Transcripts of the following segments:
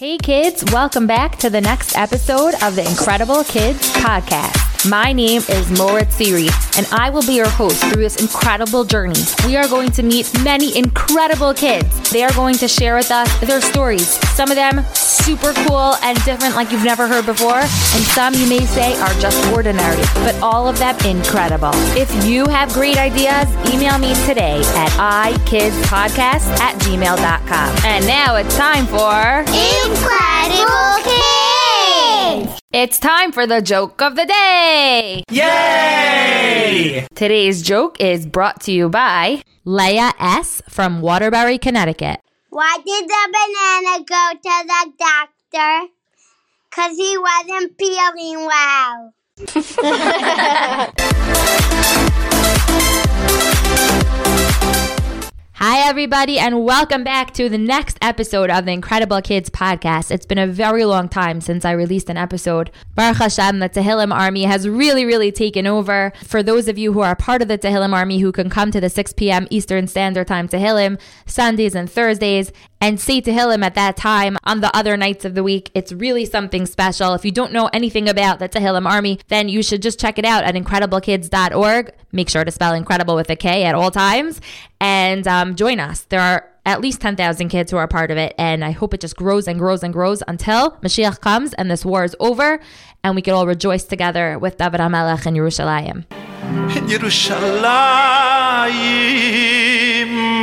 Hey kids, welcome back to the next episode of the InKredible Kids Podcast. My name is Moritz Siri, and I will be your host through this incredible journey. We are going to meet many incredible kids. They are going to share with us their stories. Some of them super cool and different, like you've never heard before, and some you may say are just ordinary, but all of them incredible. If you have great ideas, email me today at ikidspodcast at gmail.com. And now it's time for InKredible Kids! It's time for the joke of the day. Yay! Today's joke is brought to you by Leah S. from Waterbury, Connecticut. Why did the banana go to the doctor? Because he wasn't feeling well. Hi, everybody, and welcome back to the next episode of the InKredible Kids podcast. It's been a very long time since I released an episode. Baruch Hashem, the Tehillim Army has really, really taken over. For those of you who are part of the Tehillim Army who can come to the 6 p.m. Eastern Standard Time Tehillim Sundays and Thursdays and say Tehillim at that time on the other nights of the week, it's really something special. If you don't know anything about the Tehillim Army, then you should just check it out at inkrediblekids.org. Make sure to spell incredible with a K at all times and um, join us. There are at least 10,000 kids who are part of it. And I hope it just grows and grows and grows until Mashiach comes and this war is over and we can all rejoice together with David HaMelech in Yerushalayim. Yerushalayim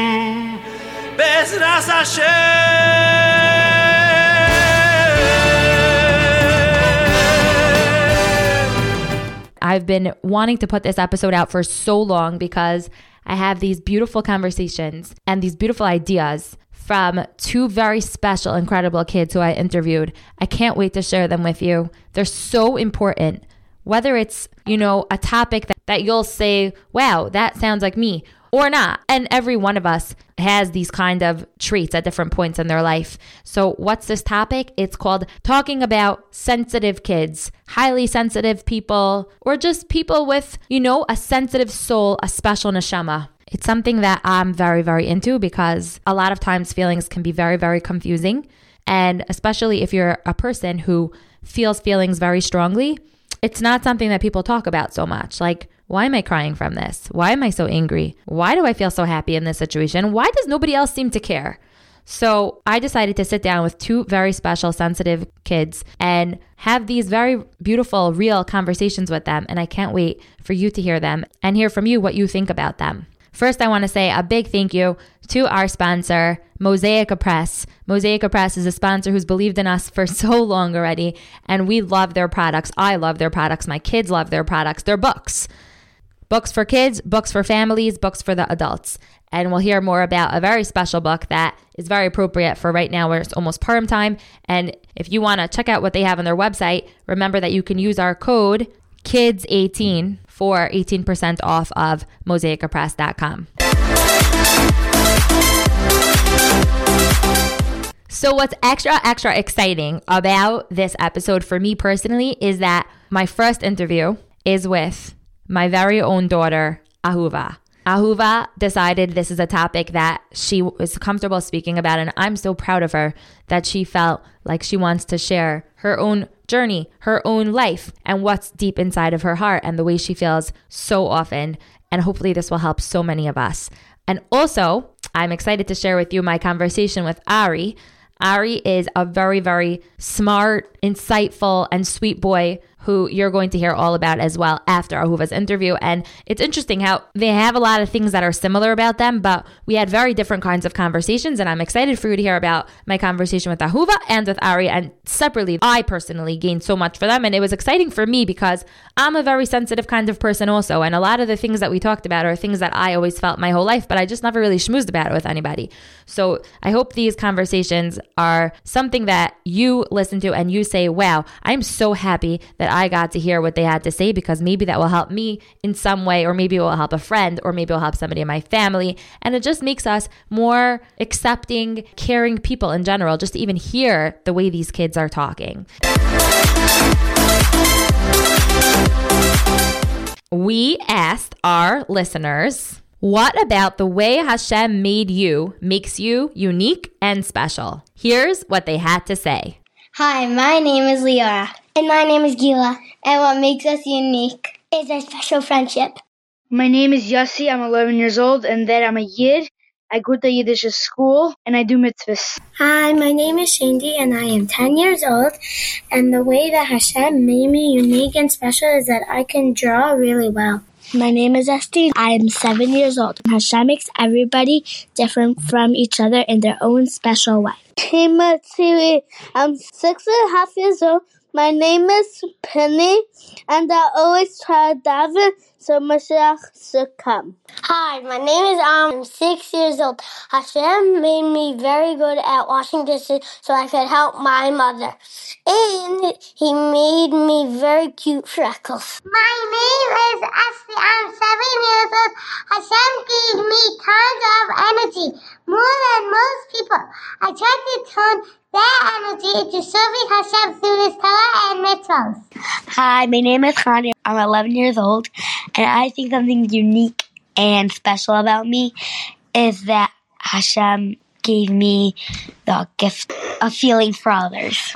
I've been wanting to put this episode out for so long because I have these beautiful conversations and these beautiful ideas from two very special, incredible kids who I interviewed. I can't wait to share them with you. They're so important. Whether it's, you know, a topic that, that you'll say, wow, that sounds like me, or not. And every one of us has these kind of traits at different points in their life. So, what's this topic? It's called talking about sensitive kids, highly sensitive people, or just people with, you know, a sensitive soul, a special neshama. It's something that I'm very, very into because a lot of times feelings can be very, very confusing. And especially if you're a person who feels feelings very strongly, it's not something that people talk about so much. Like, why am I crying from this? Why am I so angry? Why do I feel so happy in this situation? Why does nobody else seem to care? So I decided to sit down with two very special, sensitive kids and have these very beautiful, real conversations with them. And I can't wait for you to hear them and hear from you what you think about them. First, I want to say a big thank you to our sponsor, Mosaica Press. Mosaica Press is a sponsor who's believed in us for so long already, and we love their products. I love their products. My kids love their products. Their books. Books for kids, books for families, books for the adults. And we'll hear more about a very special book that is very appropriate for right now where it's almost Purim time. And if you want to check out what they have on their website, remember that you can use our code KIDS18 for 18% off of mosaicapress.com. So, what's extra, extra exciting about this episode for me personally is that my first interview is with my very own daughter, Ahuva. Ahuva decided this is a topic that she was comfortable speaking about, and I'm so proud of her that she felt like she wants to share her own journey, her own life, and what's deep inside of her heart and the way she feels so often. And hopefully, this will help so many of us. And also, I'm excited to share with you my conversation with Ari. Ari is a very, very smart, insightful, and sweet boy who you're going to hear all about as well after Ahuva's interview. And it's interesting how they have a lot of things that are similar about them, but we had very different kinds of conversations. And I'm excited for you to hear about my conversation with Ahuva and with Ari. And separately, I personally gained so much for them. And it was exciting for me because I'm a very sensitive kind of person also. And a lot of the things that we talked about are things that I always felt my whole life, but I just never really schmoozed about it with anybody. So I hope these conversations are something that you listen to and you say, wow, I'm so happy that I got to hear what they had to say because maybe that will help me in some way, or maybe it will help a friend, or maybe it will help somebody in my family. And it just makes us more accepting, caring people in general, just to even hear the way these kids are talking. We asked our listeners What about the way Hashem made you makes you unique and special? Here's what they had to say. Hi, my name is Leora. And my name is Gila. And what makes us unique is our special friendship. My name is Yossi. I'm 11 years old, and then I'm a Yid. I go to Yiddish school, and I do mitzvahs. Hi, my name is Shandy, and I am 10 years old. And the way that Hashem made me unique and special is that I can draw really well. My name is Esty. I am seven years old. Hashem makes everybody different from each other in their own special way. I'm six and a half years old. My name is Penny, and I always try to daven so Mashiach should come. Hi, my name is Am. I'm six years old. Hashem made me very good at washing dishes so I could help my mother. And he made me very cute freckles. My name is Ashley. I'm seven years old. Hashem gave me tons of energy, more than most people. I try to turn that energy into serving Hashem through this Torah and mitzvahs. Hi, my name is Connie. I'm 11 years old, and I think something unique and special about me is that Hashem gave me the gift of feeling for others.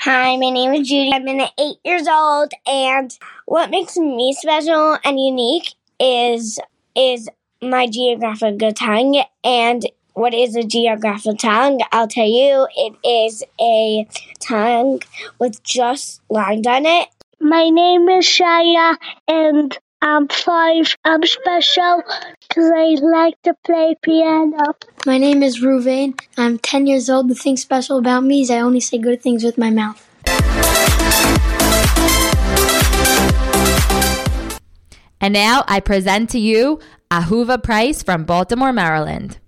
Hi, my name is Judy. I'm in eight years old, and what makes me special and unique is is my geographical tongue. And what is a geographical tongue? I'll tell you, it is a tongue with just lines on it. My name is Shaya, and I'm five. I'm special because I like to play piano. My name is Ruvain. I'm 10 years old. The thing special about me is I only say good things with my mouth. And now I present to you Ahuva Price from Baltimore, Maryland.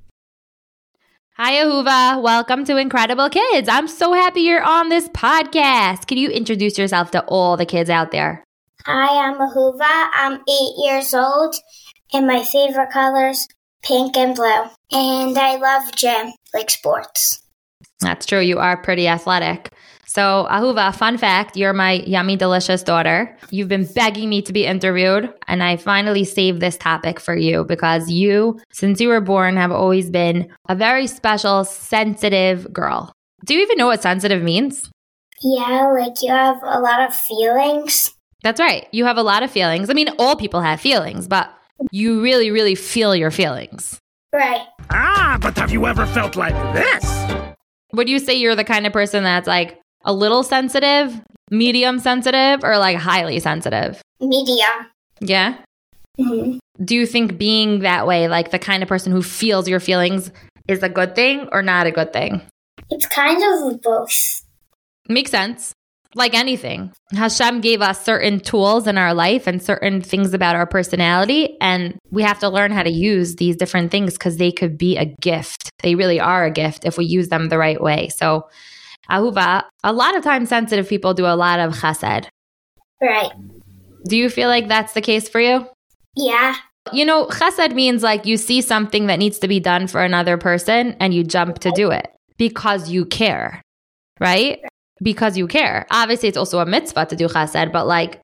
Hi, Ahuva. Welcome to InKredible Kids. I'm so happy you're on this podcast. Can you introduce yourself to all the kids out there? Hi, I'm Ahuva. I'm eight years old, and my favorite colors pink and blue. And I love gym, like sports. That's true. You are pretty athletic. So, Ahuva, fun fact you're my yummy, delicious daughter. You've been begging me to be interviewed, and I finally saved this topic for you because you, since you were born, have always been a very special, sensitive girl. Do you even know what sensitive means? Yeah, like you have a lot of feelings. That's right. You have a lot of feelings. I mean, all people have feelings, but you really, really feel your feelings. Right. Ah, but have you ever felt like this? Would you say you're the kind of person that's like a little sensitive, medium sensitive, or like highly sensitive? Medium. Yeah. hmm Do you think being that way, like the kind of person who feels your feelings, is a good thing or not a good thing? It's kind of both. Makes sense. Like anything, Hashem gave us certain tools in our life and certain things about our personality. And we have to learn how to use these different things because they could be a gift. They really are a gift if we use them the right way. So, Ahuva, a lot of times sensitive people do a lot of chesed. Right. Do you feel like that's the case for you? Yeah. You know, chesed means like you see something that needs to be done for another person and you jump to do it because you care, right? Because you care. Obviously, it's also a mitzvah to do chesed, but like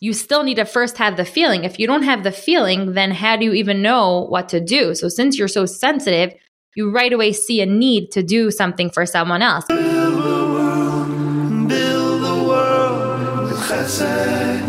you still need to first have the feeling. If you don't have the feeling, then how do you even know what to do? So, since you're so sensitive, you right away see a need to do something for someone else. Build the world chesed.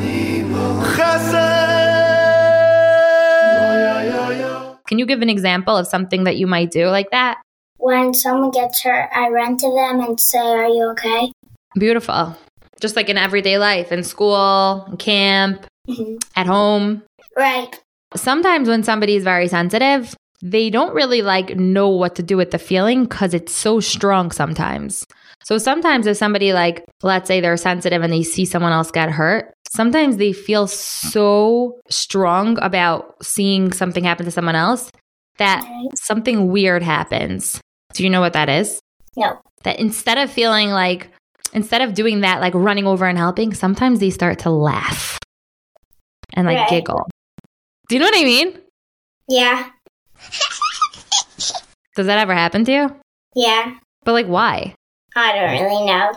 Can you give an example of something that you might do like that? When someone gets hurt, I run to them and say, Are you okay? Beautiful. Just like in everyday life, in school, in camp, Mhm. at home. Right. Sometimes when somebody is very sensitive, they don't really like know what to do with the feeling because it's so strong sometimes. So sometimes if somebody like, let's say they're sensitive and they see someone else get hurt, sometimes they feel so strong about seeing something happen to someone else that something weird happens. Do you know what that is? No. that instead of feeling like instead of doing that like running over and helping sometimes they start to laugh and like Right. giggle do you know what i mean Yeah. does that ever happen to you Yeah. but like why I don't really know.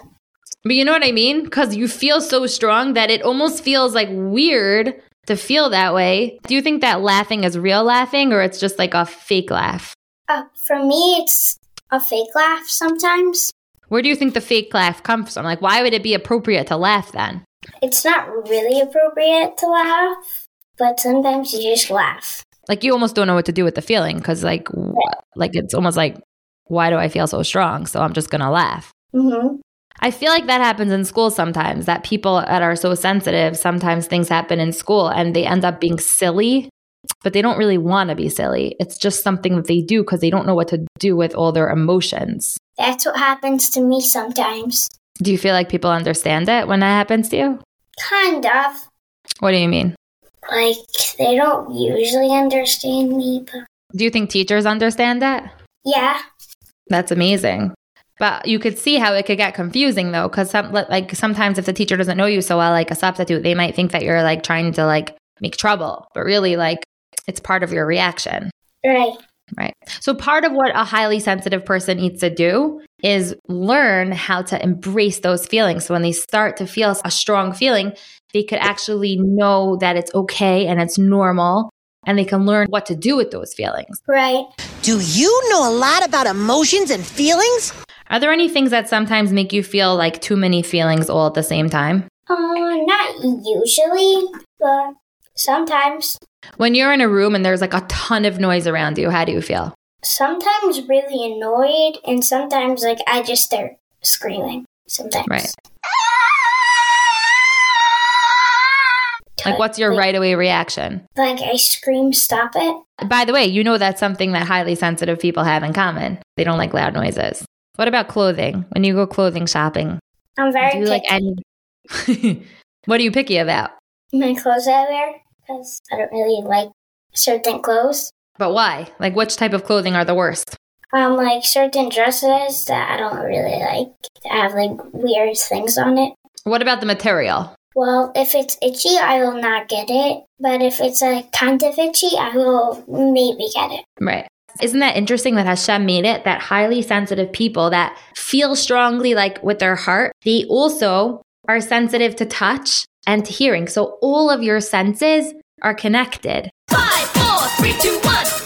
but you know what i mean because you feel so strong that it almost feels like weird to feel that way. Do you think that laughing is real laughing or it's just like a fake laugh? Uh, for me, it's a fake laugh sometimes. Where do you think the fake laugh comes from? Like, why would it be appropriate to laugh then? It's not really appropriate to laugh, but sometimes you just laugh. Like, you almost don't know what to do with the feeling because, like, like it's almost like, why do I feel so strong? So I'm just gonna laugh. hmm I feel like that happens in school sometimes. That people that are so sensitive, sometimes things happen in school and they end up being silly, but they don't really want to be silly. It's just something that they do because they don't know what to do with all their emotions. That's what happens to me sometimes. Do you feel like people understand it when that happens to you? Kind of. What do you mean? Like, they don't usually understand me, but Do you think teachers understand that? yeah. That's amazing. But you could see how it could get confusing though, because some like sometimes if the teacher doesn't know you so well, like a substitute, they might think that you're like trying to like make trouble, but really like it's part of your reaction. Right. Right. So part of what a highly sensitive person needs to do is learn how to embrace those feelings. So when they start to feel a strong feeling, they could actually know that it's okay and it's normal and they can learn what to do with those feelings. Right. Do you know a lot about emotions and feelings? Are there any things that sometimes make you feel like too many feelings all at the same time? Uh, not usually, but sometimes. When you're in a room and there's like a ton of noise around you, how do you feel? Sometimes really annoyed, and sometimes like I just start screaming. Sometimes. Right. Like what's your right away reaction? Like I scream, stop it. By the way, you know that's something that highly sensitive people have in common. They don't like loud noises. What about clothing? When you go clothing shopping, I'm very do you like picky. any? what are you picky about? my clothes I wear because I don't really like certain clothes. But why? Like which type of clothing are the worst? Um, like certain dresses that I don't really like I have like weird things on it. What about the material? Well, if it's itchy, I will not get it. But if it's like kind of itchy, I will maybe get it. Right. Isn't that interesting that Hashem made it that highly sensitive people that feel strongly like with their heart, they also are sensitive to touch and to hearing. So all of your senses are connected. Five, four, three, two, one.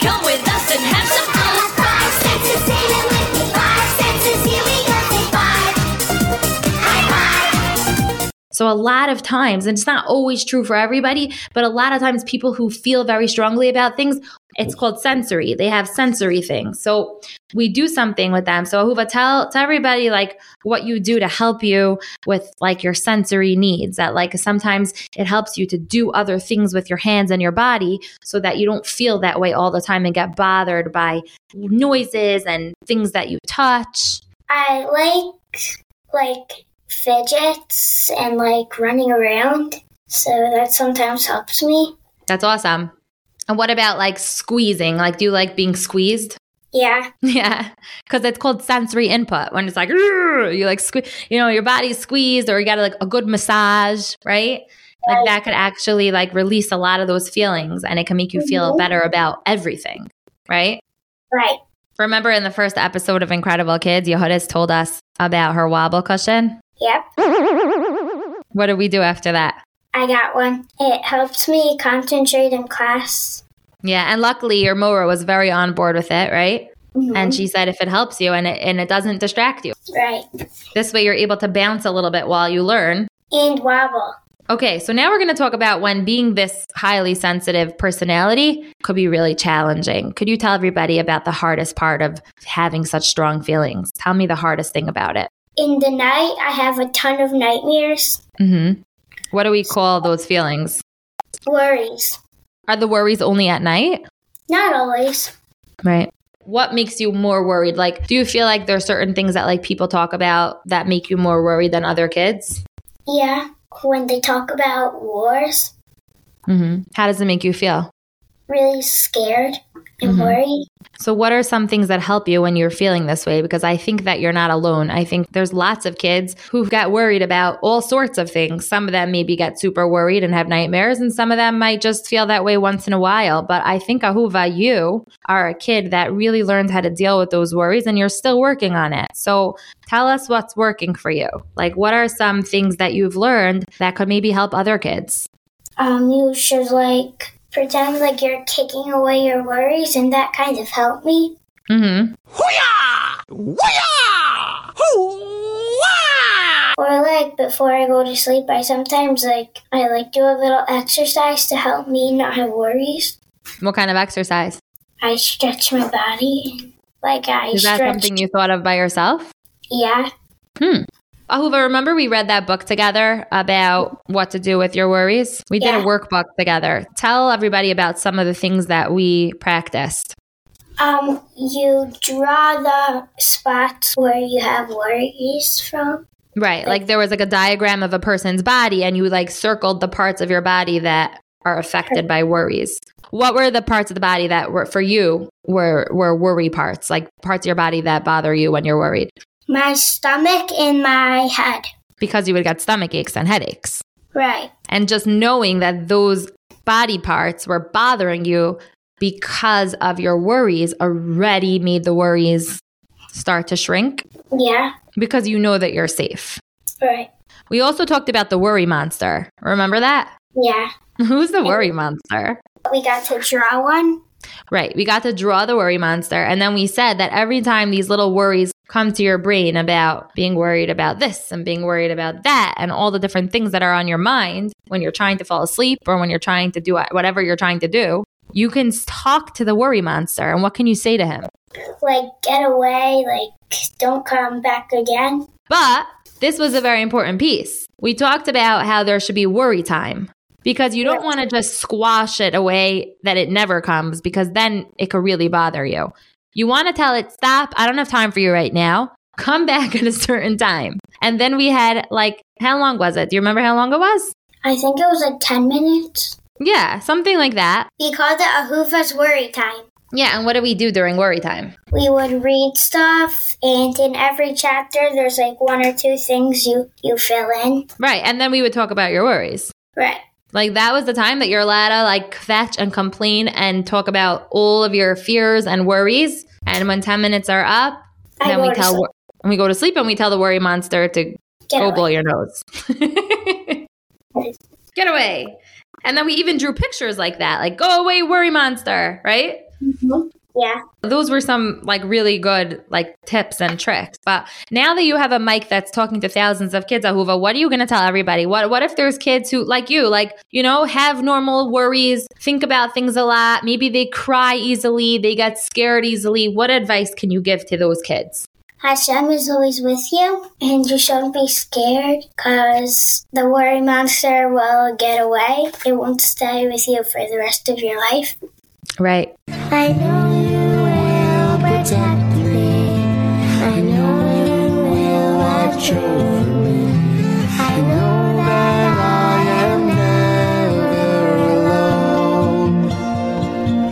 So a lot of times, and it's not always true for everybody, but a lot of times people who feel very strongly about things, it's called sensory. They have sensory things. So we do something with them. So Ahuva, tell tell everybody like what you do to help you with like your sensory needs. That like sometimes it helps you to do other things with your hands and your body so that you don't feel that way all the time and get bothered by noises and things that you touch. I like like fidgets and like running around, so that sometimes helps me. That's awesome. And what about like squeezing? Like, do you like being squeezed? Yeah, Yeah, because it's called sensory input. When it's like you like sque- you know, your body's squeezed, or you got like a good massage, right? Like that could actually like release a lot of those feelings, and it can make you feel Mhm. better about everything, right? right. Remember in the first episode of InKredible Kids, Yehudis told us about her wobble cushion. Yep, What do we do after that? I got one. It helps me concentrate in class. Yeah, and luckily your Mora was very on board with it, right? Mhm. And she said if it helps you and it and it doesn't distract you, right this way you're able to bounce a little bit while you learn. and wobble. Okay, so now we're going to talk about when being this highly sensitive personality could be really challenging. Could you tell everybody about the hardest part of having such strong feelings? Tell me the hardest thing about it. In the night, I have a ton of nightmares, Mm-hmm. What do we call those feelings? worries. Are the worries only at night? Not always. Right. What makes you more worried? Like, do you feel like there are certain things that like people talk about that make you more worried than other kids? Yeah, when they talk about wars, Mm-hmm. How does it make you feel? really scared and Mhm. worried. So, what are some things that help you when you're feeling this way? Because I think that you're not alone. I think there's lots of kids who got worried about all sorts of things. Some of them maybe get super worried and have nightmares, and some of them might just feel that way once in a while. But I think, Ahuva, you are a kid that really learned how to deal with those worries and you're still working on it. So, tell us what's working for you. Like, what are some things that you've learned that could maybe help other kids? Um, you should like pretend like you're taking away your worries, and that kind of helped me. Mm-hmm. Hooya! Woo ya! Or like before I go to sleep, I sometimes like I like do a little exercise to help me not have worries. What kind of exercise? I stretch my body. Like I stretch. Is that something you thought of by yourself? yeah. Hmm. Ahuva, remember we read that book together about what to do with your worries? We did a workbook together. Tell everybody about some of the things that we practiced. Um, you draw the spots where you have worries from. Right. Like there was like a diagram of a person's body and you like circled the parts of your body that are affected by worries. What were the parts of the body that were for you were were worry parts, like parts of your body that bother you when you're worried? My stomach and my head. Because you would get stomach aches and headaches. Right. And just knowing that those body parts were bothering you because of your worries already made the worries start to shrink Yeah. because you know that you're safe. Right. We also talked about the worry monster. Remember that? Yeah. Who's the worry monster? We got to draw one. Right. We got to draw the worry monster. And then we said that every time these little worries come to your brain about being worried about this and being worried about that and all the different things that are on your mind when you're trying to fall asleep or when you're trying to do whatever you're trying to do, you can talk to the worry monster. And what can you say to him? Like, get away. Like, don't come back again. But this was a very important piece. We talked about how there should be worry time because you don't want to just squash it away that it never comes because then it could really bother you. You want to tell it, stop, I don't have time for you right now. Come back at a certain time. And then we had like, how long was it? Do you remember how long it was? I think it was like 10 minutes. Yeah, something like that. We called it Ahuva's worry time. Yeah, and what do we do during worry time? We would read stuff, and in every chapter, there's like one or two things you, you fill in. Right, and then we would talk about your worries. Right. Like that was the time that you're allowed to like kvetch and complain and talk about all of your fears and worries. And when 10 minutes are up, I then we tell wor- we go to sleep and we tell the worry monster to Get go away. blow your nose. Get away. And then we even drew pictures like that, like go away worry monster, right? Mm-hmm. Yeah. Those were some like really good like tips and tricks. But now that you have a mic that's talking to thousands of kids, Ahuva, what are you going to tell everybody? What what if there's kids who like you, like, you know, have normal worries, think about things a lot, maybe they cry easily, they get scared easily. What advice can you give to those kids? Hashem is always with you, and you shouldn't be scared because the worry monster will get away. It won't stay with you for the rest of your life. Right. I know you will protect me. I know you will watch over me. I know that I am never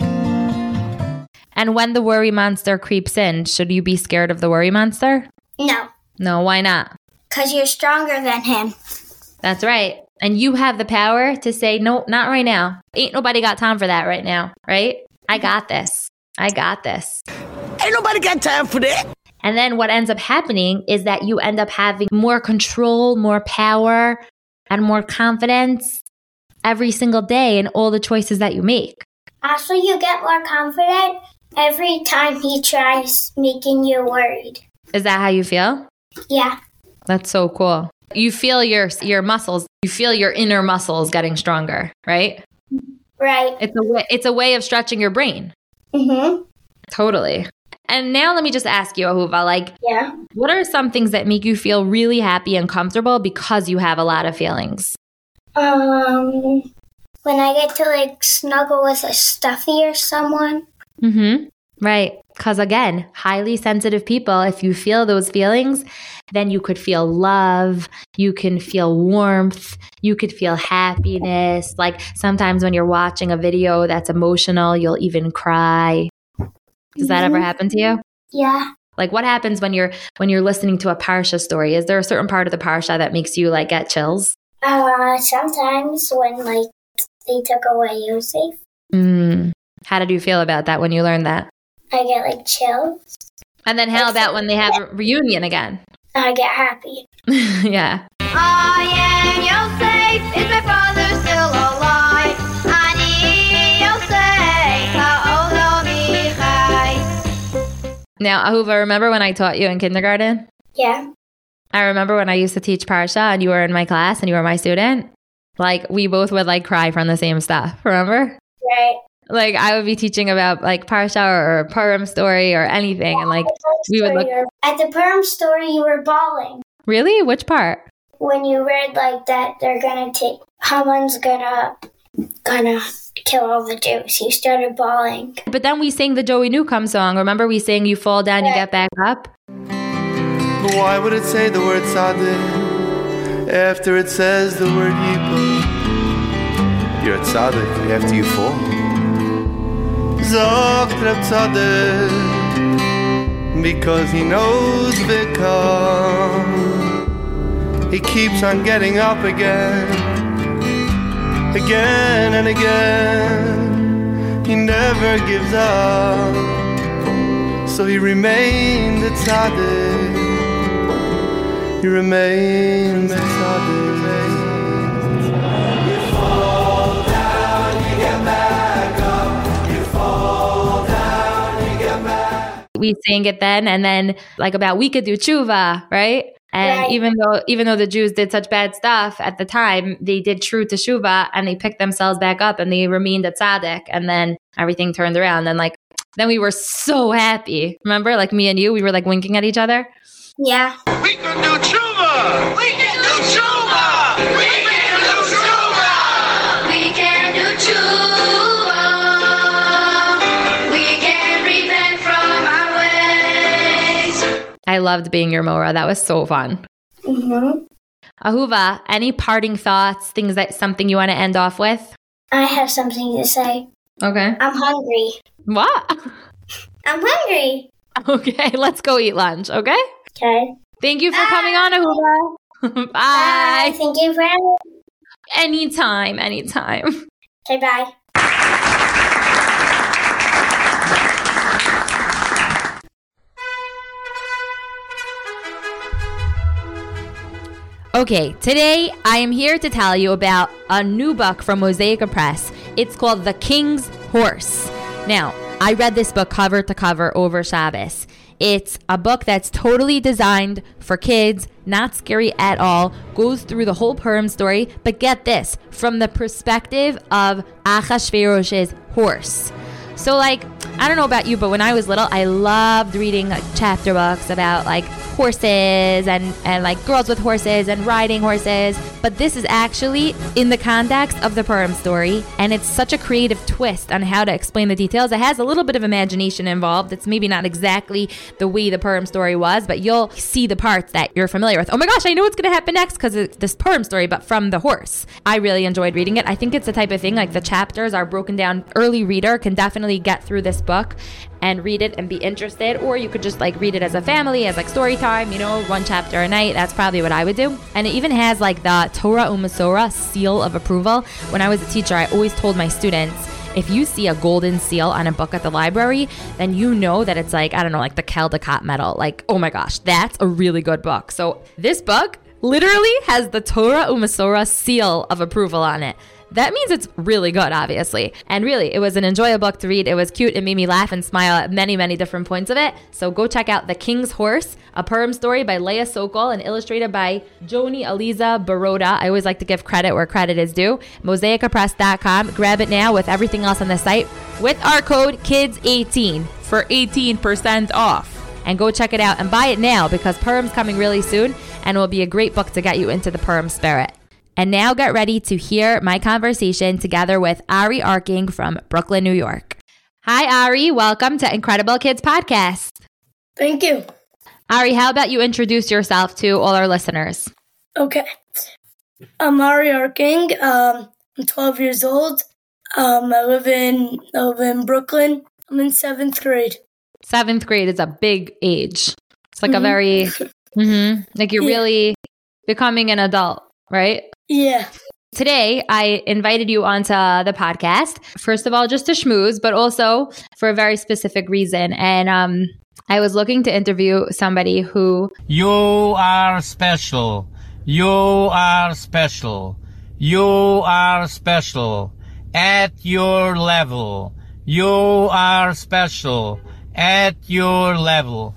alone. And when the worry monster creeps in, should you be scared of the worry monster? No, No, why not? because you're stronger than him. That's right. And you have the power to say, no, not right now. Ain't nobody got time for that right now, right? I got this. I got this. Ain't nobody got time for that. And then what ends up happening is that you end up having more control, more power, and more confidence every single day in all the choices that you make. Also, you get more confident every time he tries making you worried. Is that how you feel? Yeah, That's so cool. You feel your your muscles, you feel your inner muscles getting stronger, right? right. It's a way, it's a way of stretching your brain. Mm-hmm. Totally. And now let me just ask you, Ahuva, like Yeah. what are some things that make you feel really happy and comfortable because you have a lot of feelings? Um, when I get to like snuggle with a stuffy or someone. Mm-hmm. Right. Because again, highly sensitive people, if you feel those feelings, then you could feel love, you can feel warmth, you could feel happiness. Like sometimes when you're watching a video that's emotional, you'll even cry. Does that ever happen to you? Yeah. Like what happens when you're when you're listening to a parsha story? Is there a certain part of the parsha that makes you like get chills? Uh, sometimes when like they took away Yosef, Mm. How did you feel about that when you learned that? I get like chills. And then how about when they have a reunion again? I get happy. yeah. I am Yosef. Is my father still alive? Now, Ahuva, remember when I taught you in kindergarten? Yeah. I remember when I used to teach Parsha and you were in my class and you were my student. Like, we both would like cry from the same stuff, remember? Right. Like I would be teaching about like Parsha or, or Purim story or anything, and like we would look. At the Purim story, you were bawling Really, which part? when you read like that. They're gonna take Haman's gonna gonna kill all the Jews. You started bawling. But then we sang the Joey Newcomb song. Remember we sang "You Fall Down, You Get Back Up." But why would it say the word tzaddik after it says the word yipol? You're a tzaddik after you fall. Zog Reb tzaddik because he knows because he keeps on getting up again, again and again. He never gives up. So he remained a tzaddik. He remains a tzaddik. You We sang it then, and then like about we could do tshuva, right? And Right. even though even though the Jews did such bad stuff at the time, they did true to tshuva and they picked themselves back up and they remained a tzaddik, and then everything turned around. And like then we were so happy. Remember, like me and you, we were like winking at each other. Yeah. We can do tshuva! We can do tshuva! We I loved being your Mora. That was so fun. hmm Ahuva, any parting thoughts, things that something you want to end off with? I have something to say. Okay. I'm hungry. What? I'm hungry. Okay, let's go eat lunch, okay? Okay. Thank you for coming on, Ahuva. Bye. Bye. Thank you for having Anytime, anytime. Okay, bye. Okay, today I am here to tell you about a new book from Mosaica Press. It's called The King's Horse. Now, I read this book cover to cover over Shabbos. It's a book that's totally designed for kids, not scary at all, goes through the whole Purim story, but get this from the perspective of Achashverosh's horse. So, like, I don't know about you, but when I was little, I loved reading like, chapter books about like horses and, and like girls with horses and riding horses. But this is actually in the context of the Purim story, and it's such a creative twist on how to explain the details. It has a little bit of imagination involved. It's maybe not exactly the way the Purim story was, but you'll see the parts that you're familiar with. Oh my gosh, I know what's going to happen next because it's this Purim story, but from the horse. I really enjoyed reading it. I think it's the type of thing like the chapters are broken down. Early reader can definitely get through this book and read it and be interested, or you could just like read it as a family, as like story time, you know, one chapter a night. That's probably what I would do. And it even has like the Torah Umesorah seal of approval. When I was a teacher, I always told my students, if you see a golden seal on a book at the library, then you know that it's like, I don't know, like the Caldecott medal. Like, oh my gosh, that's a really good book. So this book literally has the Torah Umesorah seal of approval on it. That means it's really good, obviously. And really, it was an enjoyable book to read. It was cute. It made me laugh and smile at many, many different points of it. So go check out The King's Horse, a Purim story by Leah Sokol and illustrated by Joni Aliza Baroda. I always like to give credit where credit is due. MosaicaPress.com. Grab it now with everything else on the site with our code KIDS18 for 18% off. And go check it out and buy it now because Purim's coming really soon and it will be a great book to get you into the Purim spirit. And now get ready to hear my conversation together with Ari Arking from Brooklyn, New York. Hi, Ari. Welcome to InKredible Kids Podcast. Thank you. Ari, how about you introduce yourself to all our listeners? Okay. I'm Ari Arking. Um, I'm 12 years old. Um, I live in I live in Brooklyn. I'm in seventh grade. Seventh grade is a big age. It's like a Mhm. very, Mhm. like you're Yeah. really becoming an adult, right? Yeah. Today, I invited you onto the podcast. First of all, just to schmooze, but also for a very specific reason. And um, I was looking to interview somebody who You are special. You are special. You are special. At your level. You are special. at your level.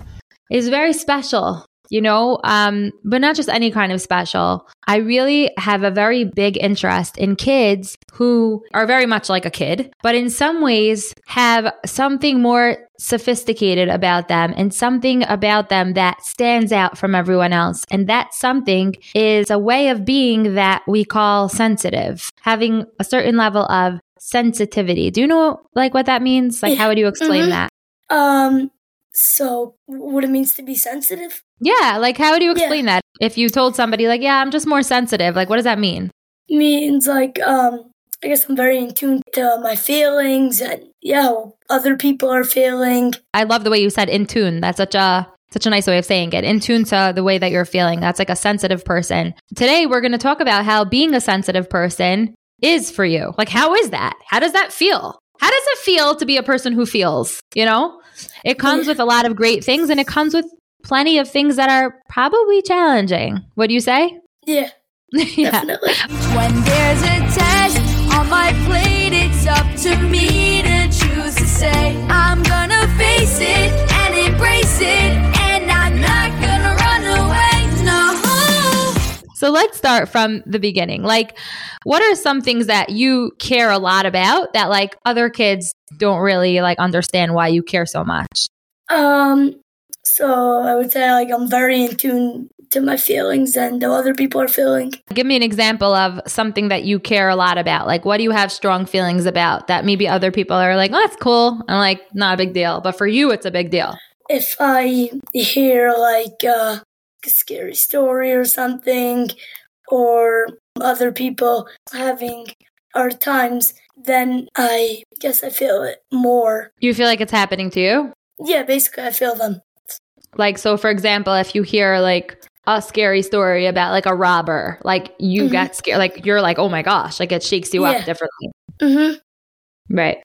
is very special, you know, um, but not just any kind of special. I really have a very big interest in kids who are very much like a kid, but in some ways have something more sophisticated about them and something about them that stands out from everyone else. And that something is a way of being that we call sensitive, having a certain level of sensitivity. Do you know like what that means? Like how would you explain Mhm. that? Um, so what it means to be sensitive? Yeah, like how would you explain that? If you told somebody like, "Yeah, I'm just more sensitive." Like what does that mean? Means like um, I guess I'm very in tune to my feelings and yeah, other people are feeling. I love the way you said in tune. That's such a such a nice way of saying it. In tune to the way that you're feeling. That's like a sensitive person. Today we're going to talk about how being a sensitive person is for you. Like how is that? How does that feel? How does it feel to be a person who feels, you know? It comes with a lot of great things and it comes with plenty of things that are probably challenging. What do you say? Yeah, yeah. definitely. When there's a test on my plate, it's up to me to choose to say I'm gonna face it and embrace it, So let's start from the beginning. Like, what are some things that you care a lot about that like other kids don't really like understand why you care so much? Um, so I would say like I'm very in tune to my feelings and how other people are feeling. Give me an example of something that you care a lot about. Like, what do you have strong feelings about that maybe other people are like, oh, that's cool. I'm like, not a big deal. But for you, it's a big deal. If I hear like uh, scary story or something, or other people having hard times, then I guess I feel it more. You feel like it's happening to you? Yeah, basically, I feel them. Like, so for example, if you hear like a scary story about like a robber, like you Mhm. get scared, like you're like, oh my gosh, like it shakes you Yeah. up differently. Mm-hmm. Right.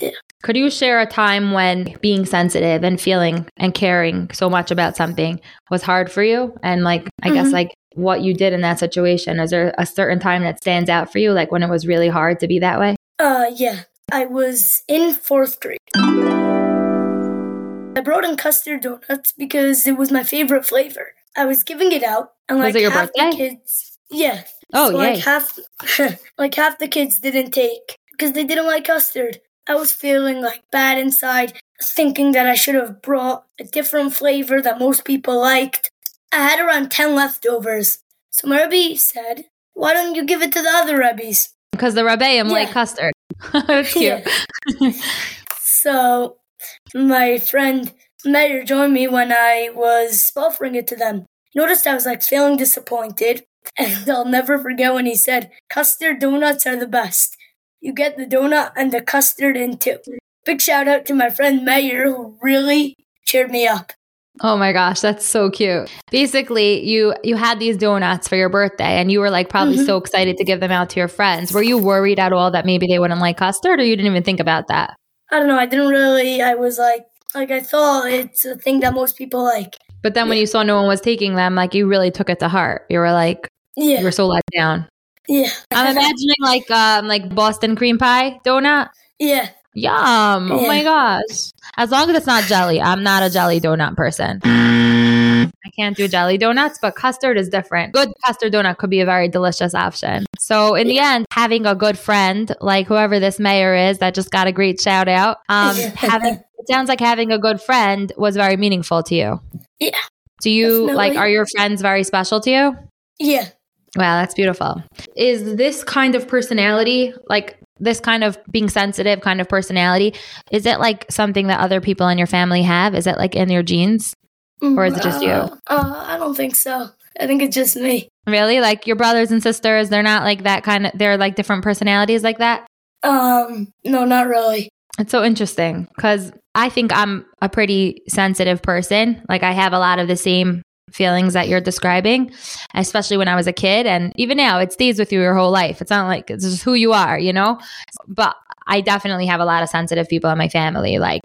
Yeah. Could you share a time when being sensitive and feeling and caring so much about something was hard for you? And like, I guess Mhm. like what you did in that situation. Is there a certain time that stands out for you? Like when it was really hard to be that way? Uh, yeah. I was in fourth grade. I brought in custard donuts because it was my favorite flavor. I was giving it out, and Was like it your half birthday? the kids, yeah. Oh, so, yay. like half, like half the kids didn't take because they didn't like custard. I was feeling like bad inside, thinking that I should have brought a different flavor that most people liked. I had around ten leftovers, so my Rebbe said, "Why don't you give it to the other Rebbe's?" Because the Rebbeim like Yeah. Like custard. That's cute. So my friend Meir joined me when I was offering it to them. Noticed I was like feeling disappointed, and I'll never forget when he said, Custard donuts are the best. You get the donut and the custard in too. Big shout out to my friend Meir who really cheered me up. Oh my gosh, that's so cute. Basically, you you had these donuts for your birthday and you were like probably Mhm. so excited to give them out to your friends. Were you worried at all that maybe they wouldn't like custard or you didn't even think about that? I don't know, I didn't really, I was like, like I thought it's a thing that most people like. But then when you saw no one was taking them, like you really took it to heart. You were like Yeah. you were so let down. Yeah. I'm imagining like um like Boston cream pie donut. Yeah. Yum. Oh my gosh. As long as it's not jelly. I'm not a jelly donut person. I can't do jelly donuts, but custard is different. Good custard donut could be a very delicious option. So in the end, having a good friend, like whoever this Meir is that just got a great shout out, um, having it sounds like having a good friend was very meaningful to you. Yeah. Do you like are your friends very special to you? Yeah. Wow, that's beautiful. Is this kind of personality, like this kind of being sensitive kind of personality, is it like something that other people in your family have? Is it like in your genes? Or is it just you? Uh, uh, I don't think so. I think it's just me. Really? Like your brothers and sisters, they're not like that kind of, they're like different personalities like that? Um, no, not really. It's so interesting because I think I'm a pretty sensitive person. Like I have a lot of the same feelings that you're describing, especially when I was a kid. And even now, it stays with you your whole life. It's not like it's just who you are, you know? But I definitely have a lot of sensitive people in my family. Like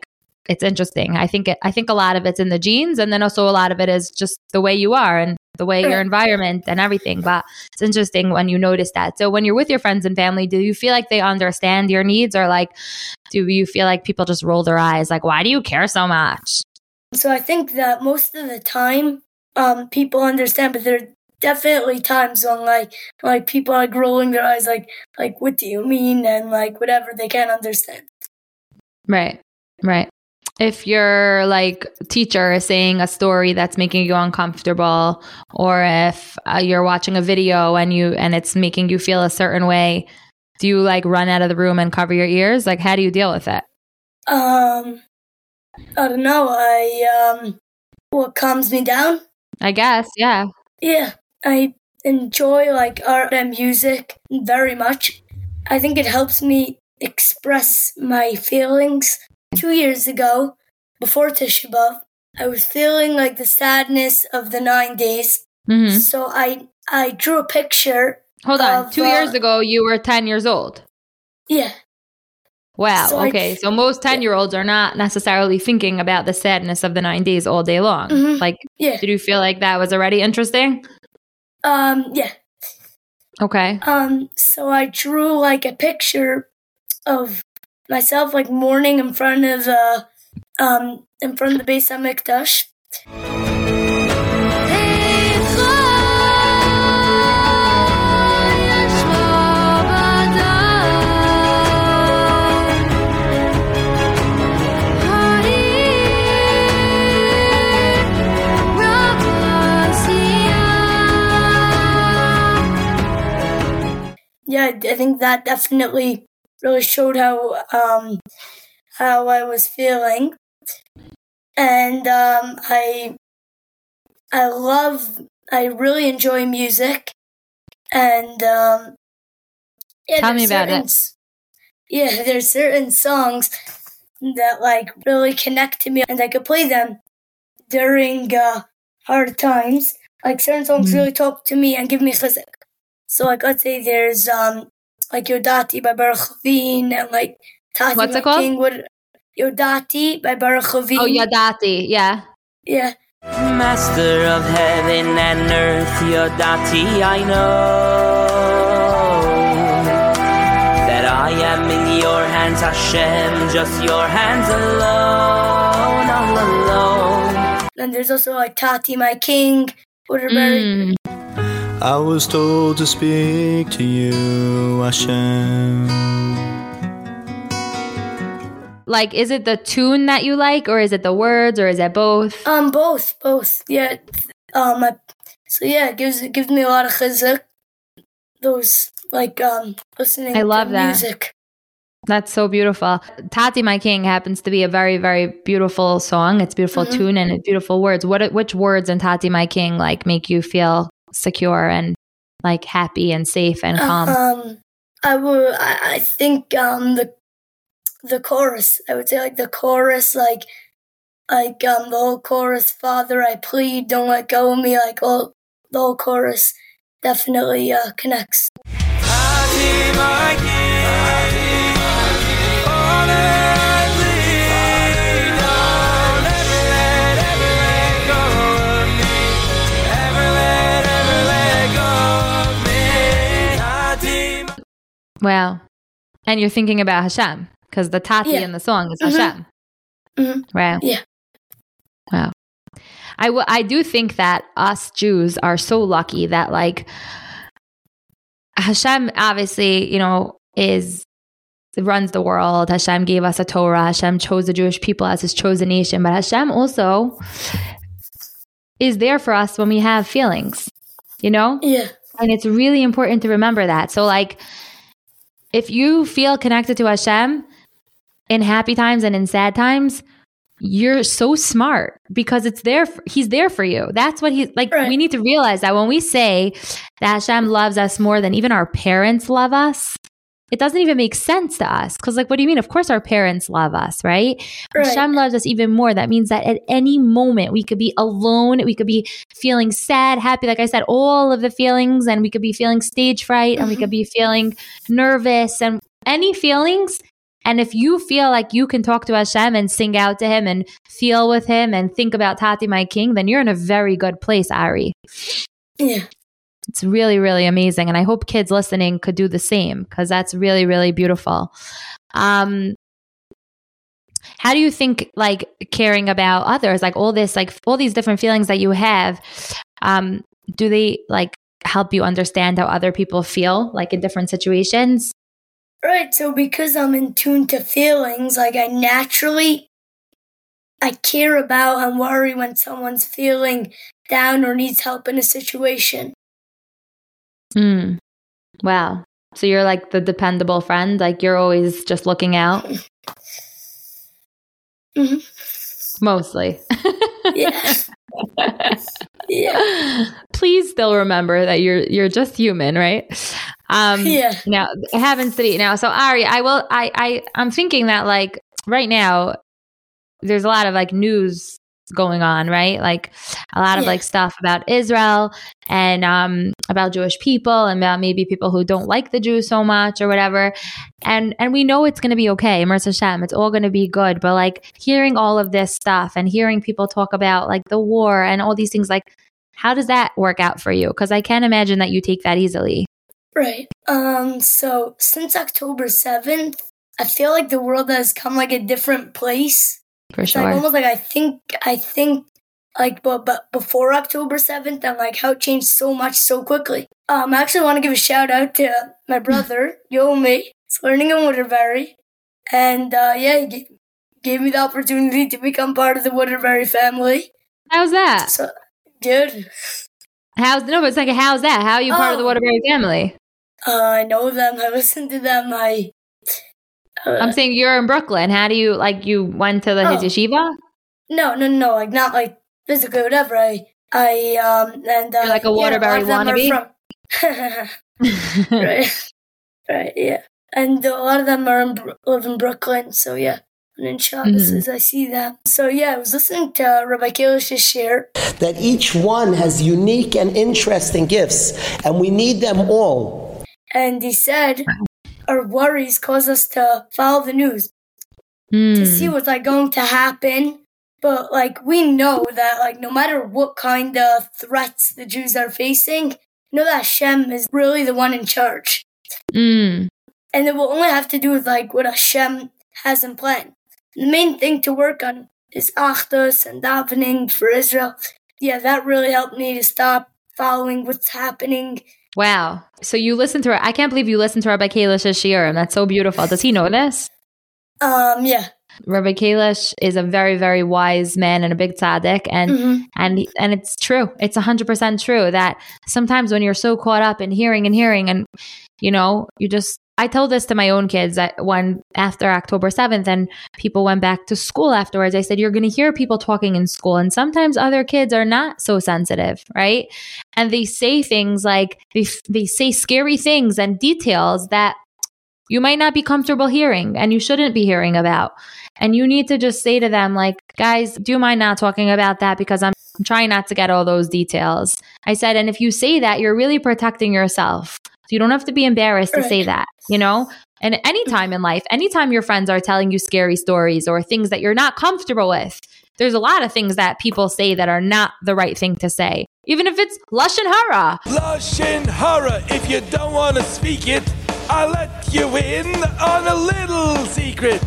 it's interesting. I think it, I think a lot of it's in the genes, and then also a lot of it is just the way you are and the way your environment and everything. But it's interesting when you notice that. So when you're with your friends and family, do you feel like they understand your needs, or like do you feel like people just roll their eyes, like why do you care so much? So I think that most of the time, um, people understand, but there are definitely times when like like people are like rolling their eyes, like like what do you mean, and like whatever they can't understand. Right. Right. If your like teacher is saying a story that's making you uncomfortable or if uh, you're watching a video and you and it's making you feel a certain way, do you like run out of the room and cover your ears? Like how do you deal with it? Um, I don't know. I um, what calms me down. I guess, yeah. Yeah, I enjoy like art and music very much. I think it helps me express my feelings. Two years ago, before Tisha B'av, I was feeling like the sadness of the nine days. Mhm. So I I drew a picture. Hold on. of, 2 uh, years ago you were 10 years old. Yeah, Wow. So okay. so most 10 year olds are not necessarily thinking about the sadness of the nine days all day long. Mhm. Like, Yeah. did you feel like that was already interesting? um, yeah. Okay. Um, so I drew like a picture of myself like mourning in front of the um in front of the Beis Hamikdash. Yeah, that definitely really showed how um how I was feeling, and um, I I love I really enjoy music, and um, yeah, Tell me about certain it. Yeah, there's certain songs that like really connect to me, and I could play them during uh, hard times. Like certain songs Mm. really talk to me and give me chizuk. So like let's say there's um like Yodati by Baruch Levine and like Tati What's My it called? King would Yodati by Baruch Levine. Oh, Yadati. Yeah. Yeah. Master of heaven and earth, Yodati, I know that I am in your hands, Hashem, just your hands alone, all alone. And there's also like Tati My King. What are very Mm. I was told to speak to you, Hashem. Like, is it the tune that you like, or is it the words, or is it both? um both both yeah um I, so yeah it gives it gives me a lot of chizuk. Those like um listening. I love to that. music. That's so beautiful. Tati, my king, happens to be a very, very beautiful song. It's beautiful Mhm. tune and it's beautiful words. What, which words in Tati, my king, like make you feel secure and like happy and safe and calm? Um, I would. I, I think um the the chorus. I would say like the chorus, like like um the whole chorus. Father, I plead, don't let go of me. Like all the whole chorus definitely uh, connects. Wow. And you're thinking about Hashem because the Tati Yeah. in the song is Mhm. Hashem. Mhm. Wow. Yeah. Wow. I, w- I do think that us Jews are so lucky that like Hashem obviously, you know, is runs the world. Hashem gave us a Torah. Hashem chose the Jewish people as his chosen nation, but Hashem also is there for us when we have feelings. You know? Yeah. And it's really important to remember that. So, like, if you feel connected to Hashem in happy times and in sad times, you're so smart because it's there. For, he's there for you. That's what he's like. We need to realize that when we say that Hashem loves us more than even our parents love us, it doesn't even make sense to us. Because, like, what do you mean? Of course, our parents love us, right? Right. Hashem loves us even more. That means that at any moment we could be alone, we could be feeling sad, happy, like I said, all of the feelings, and we could be feeling stage fright, and we could mm-hmm. be feeling nervous, and any feelings. And if you feel like you can talk to Hashem and sing out to him and feel with him and think about Tati, my king, then you're in a very good place, Ari. Yeah. It's really, really amazing. And I hope kids listening could do the same because that's really, really beautiful. Um, how do you think like caring about others, like all this, like all these different feelings that you have, um, do they like help you understand how other people feel like in different situations? Right. So because I'm in tune to feelings, like I naturally I care about and worry when someone's feeling down or needs help in a situation. Hmm. Wow. So you're like the dependable friend, like you're always just looking out. Mm-hmm. Mostly. yeah. yeah. Please still remember that you're you're just human, right? Um yeah. now it happens to be now. So Ari, I will I I I'm thinking that like right now there's a lot of like news going on, right? Like a lot of Yeah. like stuff about Israel and um about Jewish people and about maybe people who don't like the Jews so much or whatever. And and we know it's gonna be okay, Mercy Hashem, it's all gonna be good. But like hearing all of this stuff and hearing people talk about like the war and all these things, like how does that work out for you? Because I can't imagine that you take that easily. Right. Um so since October 7th, I feel like the world has come like a different place. For It's like sure. almost like I think I think like but but before October 7th and like how it changed so much so quickly. Um I actually want to give a shout out to my brother, Yomi. He's learning in Waterbury. And uh yeah, he g- gave me the opportunity to become part of the Waterbury family. How's that? So good. How's no, but it's like how's that? How are you part of the Oh. Waterbury family? Uh, I know them. I listen to them. I uh, I'm saying you're in Brooklyn. How do you like you went to the his Oh. yeshiva? no, no, no, like not like physically, whatever. I, I, um, and uh, You're like a yeah, Waterbury lot of wannabe? from- right, right, yeah, and a lot of them are in, live in Brooklyn. So yeah, and in Shabbos Mhm. I see them. So yeah, I was listening to Rabbi Kalish's shiur. that each one has unique and interesting gifts, and we need them all. And he said, our worries cause us to follow the news. Hmm. to see what's like going to happen. But like we know that like no matter what kind of threats the Jews are facing, know that Hashem is really the one in charge. Mm. And it will only have to do with like what Hashem has in plan. The main thing to work on is Achdus and davening for Israel. Yeah, that really helped me to stop following what's happening. Wow. So you listen to her. I can't believe you listen to Rabbi Kalish's shiurim. That's so beautiful. Does he know this? Um, yeah. Rabbi Kalish is a very, very wise man and a big tzaddik, and Mhm. and and it's true. It's hundred percent true that sometimes when you're so caught up in hearing and hearing, and you know, you just. I told this to my own kids that when after October seventh, and people went back to school afterwards. I said, "You're going to hear people talking in school, and sometimes other kids are not so sensitive, right? And they say things like they they say scary things and details that you might not be comfortable hearing and you shouldn't be hearing about. And you need to just say to them, like, guys, do you mind not talking about that? Because I'm trying not to get all those details. I said, and if you say that, you're really protecting yourself. So you don't have to be embarrassed to say that, you know? And anytime in life, anytime your friends are telling you scary stories or things that you're not comfortable with, there's a lot of things that people say that are not the right thing to say. Even if it's Lashon Hara. Lashon Hara, if you don't want to speak it, I'll let you in on a little secret.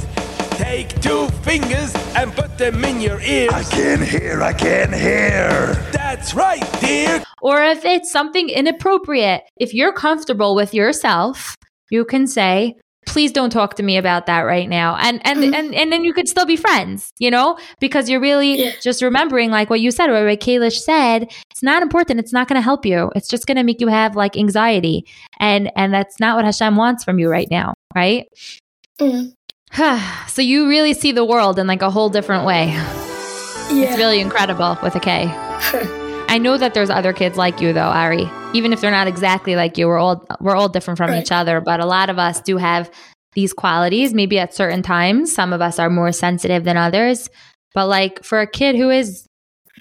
Take two fingers and put them in your ears. I can't hear, I can't hear. That's right, dear. or if it's something inappropriate, if you're comfortable with yourself, you can say, please don't talk to me about that right now. And and and, and then you could still be friends, you know? Because you're really just remembering like what you said, or what Ray Kalish said, it's not important, it's not gonna help you. It's just gonna make you have like anxiety. And and that's not what Hashem wants from you right now, right? Mm. so you really see the world in like a whole different way. It's really incredible with a K. I know that there's other kids like you though, Ari. Even if they're not exactly like you, we're all we're all different from Right. each other, but a lot of us do have these qualities. Maybe at certain times, some of us are more sensitive than others. But like for a kid who is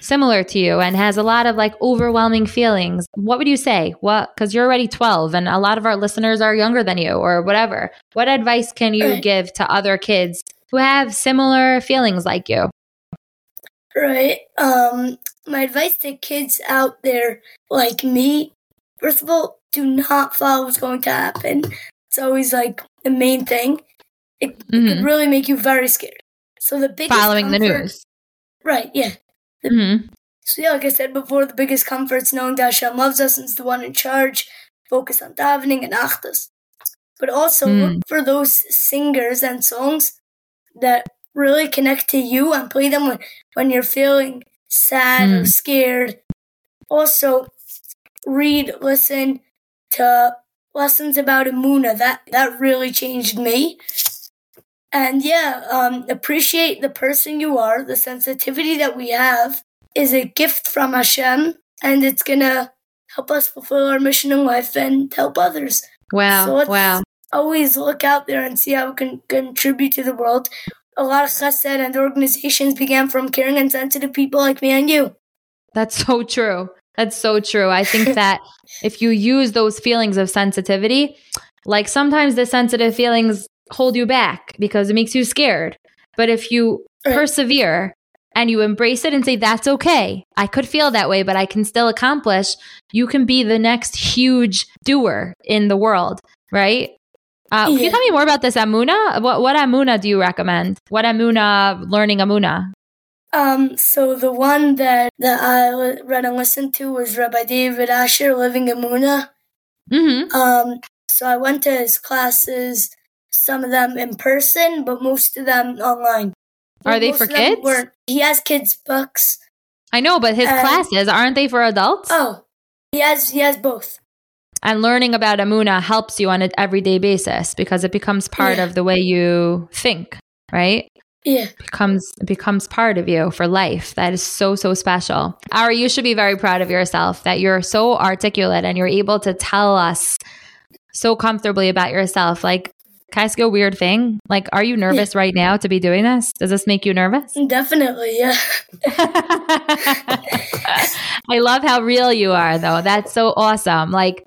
similar to you and has a lot of like overwhelming feelings, what would you say? What, because you're already 12 and a lot of our listeners are younger than you or whatever. What advice can you Right. give to other kids who have similar feelings like you? Right. Um, my advice to kids out there like me, first of all, do not follow what's going to happen. It's always like the main thing. It, it could really make you very scared. So the biggest Following the news. Right, yeah. Hmm So yeah, like I said before, the biggest comfort's knowing that Hashem loves us and is the one in charge. Focus on davening and achdus. But also Mm. look for those singers and songs that really connect to you and play them when, when you're feeling sad or Mm. scared. Also, read, listen to lessons about Emunah. That that really changed me. And yeah, um, appreciate the person you are. The sensitivity that we have is a gift from Hashem, and it's gonna help us fulfill our mission in life and help others. Wow. So let's wow. always look out there and see how we can contribute to the world. A lot of chesed and organizations began from caring and sensitive people like me and you. That's so true. That's so true. I think that if you use those feelings of sensitivity, like sometimes the sensitive feelings hold you back because it makes you scared. But if you persevere and you embrace it and say, that's okay, I could feel that way, but I can still accomplish, you can be the next huge doer in the world, right? Uh, Can you tell me more about this Emunah? What, what Emunah do you recommend? What Emunah, learning Emunah? Um, so the one that, that I read and listened to was Rabbi David Ashear, Living Emunah. Mm-hmm. Um, so I went to his classes, some of them in person, but most of them online. Are they Most for kids? weren't. He has kids' books. I know, but his Um, classes aren't they for adults? Oh, he has he has both. And learning about Emunah helps you on an everyday basis because it becomes part Yeah. of the way you think, right? Yeah. becomes it becomes part of you for life. That is so so special. Ari, you should be very proud of yourself that you're so articulate and you're able to tell us so comfortably about yourself. Like, can I ask you a weird thing? Like, are you nervous right now to be doing this? Does this make you nervous? Definitely, yeah. I love how real you are, though. That's so awesome. Like,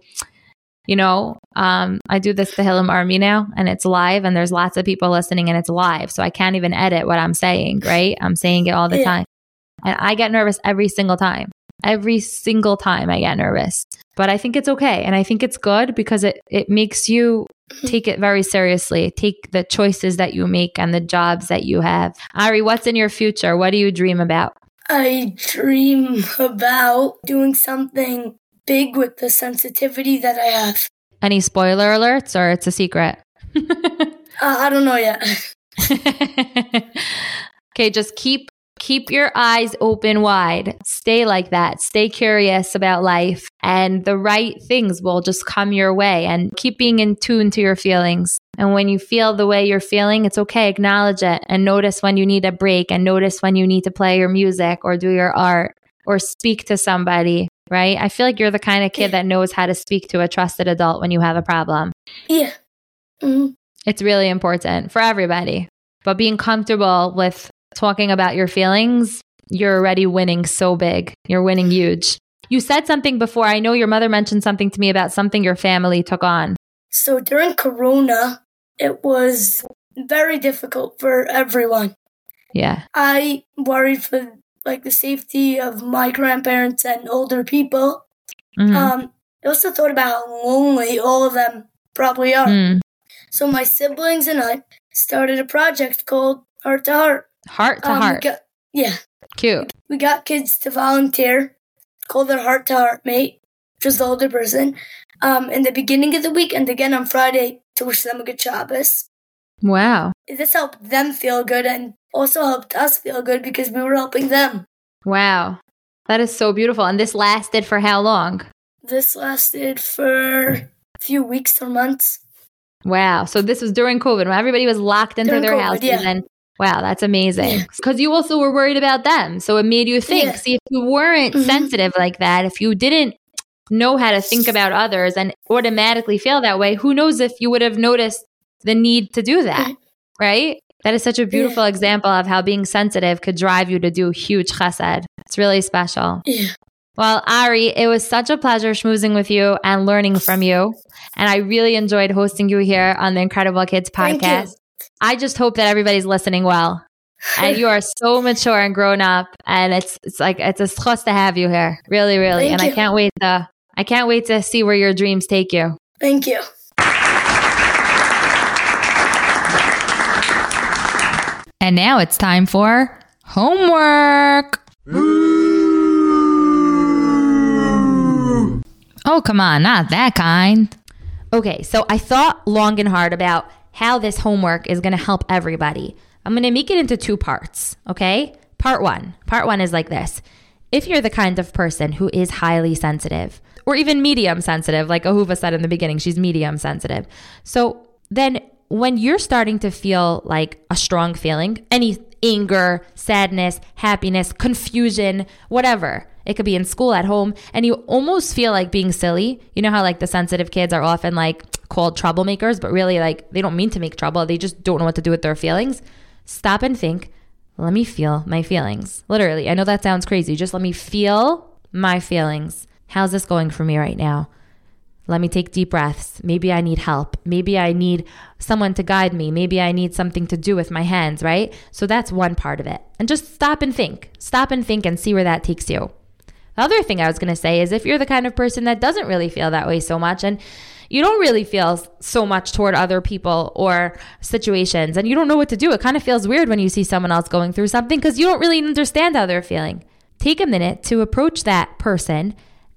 you know, um, I do this Tehillim Army now, and it's live, and there's lots of people listening, and it's live, so I can't even edit what I'm saying. Right? I'm saying it all the Yeah. time, and I get nervous every single time. Every single time I get nervous, but I think it's okay, and I think it's good because it it makes you take it very seriously. Take the choices that you make and the jobs that you have. Ari, what's in your future? What do you dream about? I dream about doing something big with the sensitivity that I have. Any spoiler alerts or it's a secret? Uh, I don't know yet. okay, just keep keep your eyes open wide. Stay like that. Stay curious about life and the right things will just come your way and keep being in tune to your feelings. And when you feel the way you're feeling, it's okay. Acknowledge it and notice when you need a break and notice when you need to play your music or do your art or speak to somebody, right? I feel like you're the kind of kid that knows how to speak to a trusted adult when you have a problem. Yeah. hmm It's really important for everybody. But being comfortable with talking about your feelings, you're already winning so big. You're winning huge. You said something before. I know your mother mentioned something to me about something your family took on. So during Corona, it was very difficult for everyone. Yeah. I worried for like the safety of my grandparents and older people. Mhm. Um, I also thought about how lonely all of them probably are. Mm. So my siblings and I started a project called Heart to Heart. Heart to Um, heart. got- yeah, Cute. we got kids to volunteer, call their Heart to Heart mate, which is the older person, um, in the beginning of the week and again on Friday to wish them a good Shabbos. Wow. This helped them feel good and also helped us feel good because we were helping them. Wow. That is so beautiful. And this lasted for how long? This lasted for a few weeks or months. Wow. So this was during COVID when everybody was locked into During their COVID, houses yeah. and wow, that's amazing. Because you also were worried about them. So it made you think. Yeah. See, if you weren't Mhm. sensitive like that, if you didn't know how to think about others and automatically feel that way, who knows if you would have noticed the need to do that, right? That is such a beautiful example of how being sensitive could drive you to do huge chesed. It's really special. Yeah. Well, Ari, it was such a pleasure schmoozing with you and learning from you. And I really enjoyed hosting you here on the InKredible Kids podcast. I just hope that everybody's listening well. And you are so mature and grown up. And it's it's like it's a zchus to have you here. Really, really. Thank and I can't wait to I can't wait to see where your dreams take you. Thank you. And now it's time for homework. Oh, come on, not that kind. Okay, so I thought long and hard about how this homework is going to help everybody. I'm going to make it into two parts, okay? Part one. Part one is like this. If you're the kind of person who is highly sensitive or even medium sensitive, like Ahuva said in the beginning, she's medium sensitive. So then when you're starting to feel like a strong feeling, any anger, sadness, happiness, confusion, whatever, it could be in school, at home, and you almost feel like being silly. You know how like the sensitive kids are often like called troublemakers, but really like they don't mean to make trouble. They just don't know what to do with their feelings. Stop and think. Let me feel my feelings. Literally, I know that sounds crazy. Just let me feel my feelings. How's this going for me right now? Let me take deep breaths. Maybe I need help. Maybe I need someone to guide me. Maybe I need something to do with my hands, right? So that's one part of it. And just stop and think. Stop and think and see where that takes you. The other thing I was going to say is if you're the kind of person that doesn't really feel that way so much and you don't really feel so much toward other people or situations and you don't know what to do, it kind of feels weird when you see someone else going through something because you don't really understand how they're feeling. Take a minute to approach that person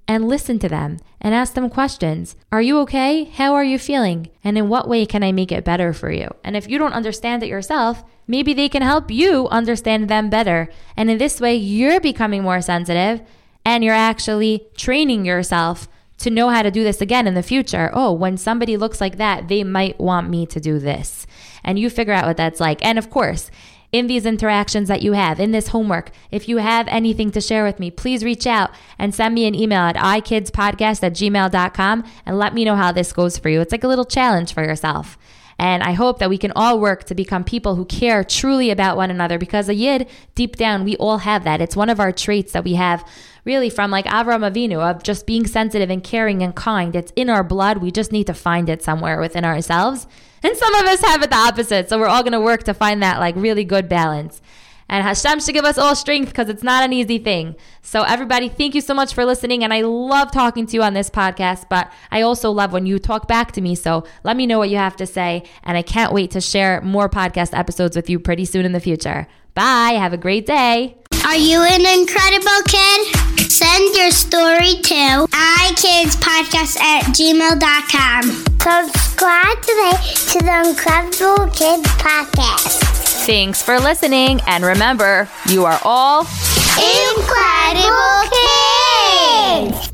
and listen to them and ask them questions. Are you okay? How are you feeling? And in what way can I make it better for you? And if you don't understand it yourself, maybe they can help you understand them better. And in this way, you're becoming more sensitive and you're actually training yourself to know how to do this again in the future. Oh, when somebody looks like that, they might want me to do this. And you figure out what that's like. And of course, in these interactions that you have, in this homework, if you have anything to share with me, please reach out and send me an email at ikidspodcast at gmail.com and let me know how this goes for you. It's like a little challenge for yourself. And I hope that we can all work to become people who care truly about one another because a yid, deep down, we all have that. It's one of our traits that we have really from like Avram Avinu of just being sensitive and caring and kind. It's in our blood. We just need to find it somewhere within ourselves. And some of us have it the opposite. So we're all going to work to find that like really good balance. And Hashem should give us all strength because it's not an easy thing. So, everybody, thank you so much for listening. And I love talking to you on this podcast, but I also love when you talk back to me. So, let me know what you have to say. And I can't wait to share more podcast episodes with you pretty soon in the future. Bye. Have a great day. Are you an incredible kid? Send your story to ikidspodcast at gmail.com. Subscribe today to the InKredible Kids Podcast. Thanks for listening. And remember, you are all Incredible Kids!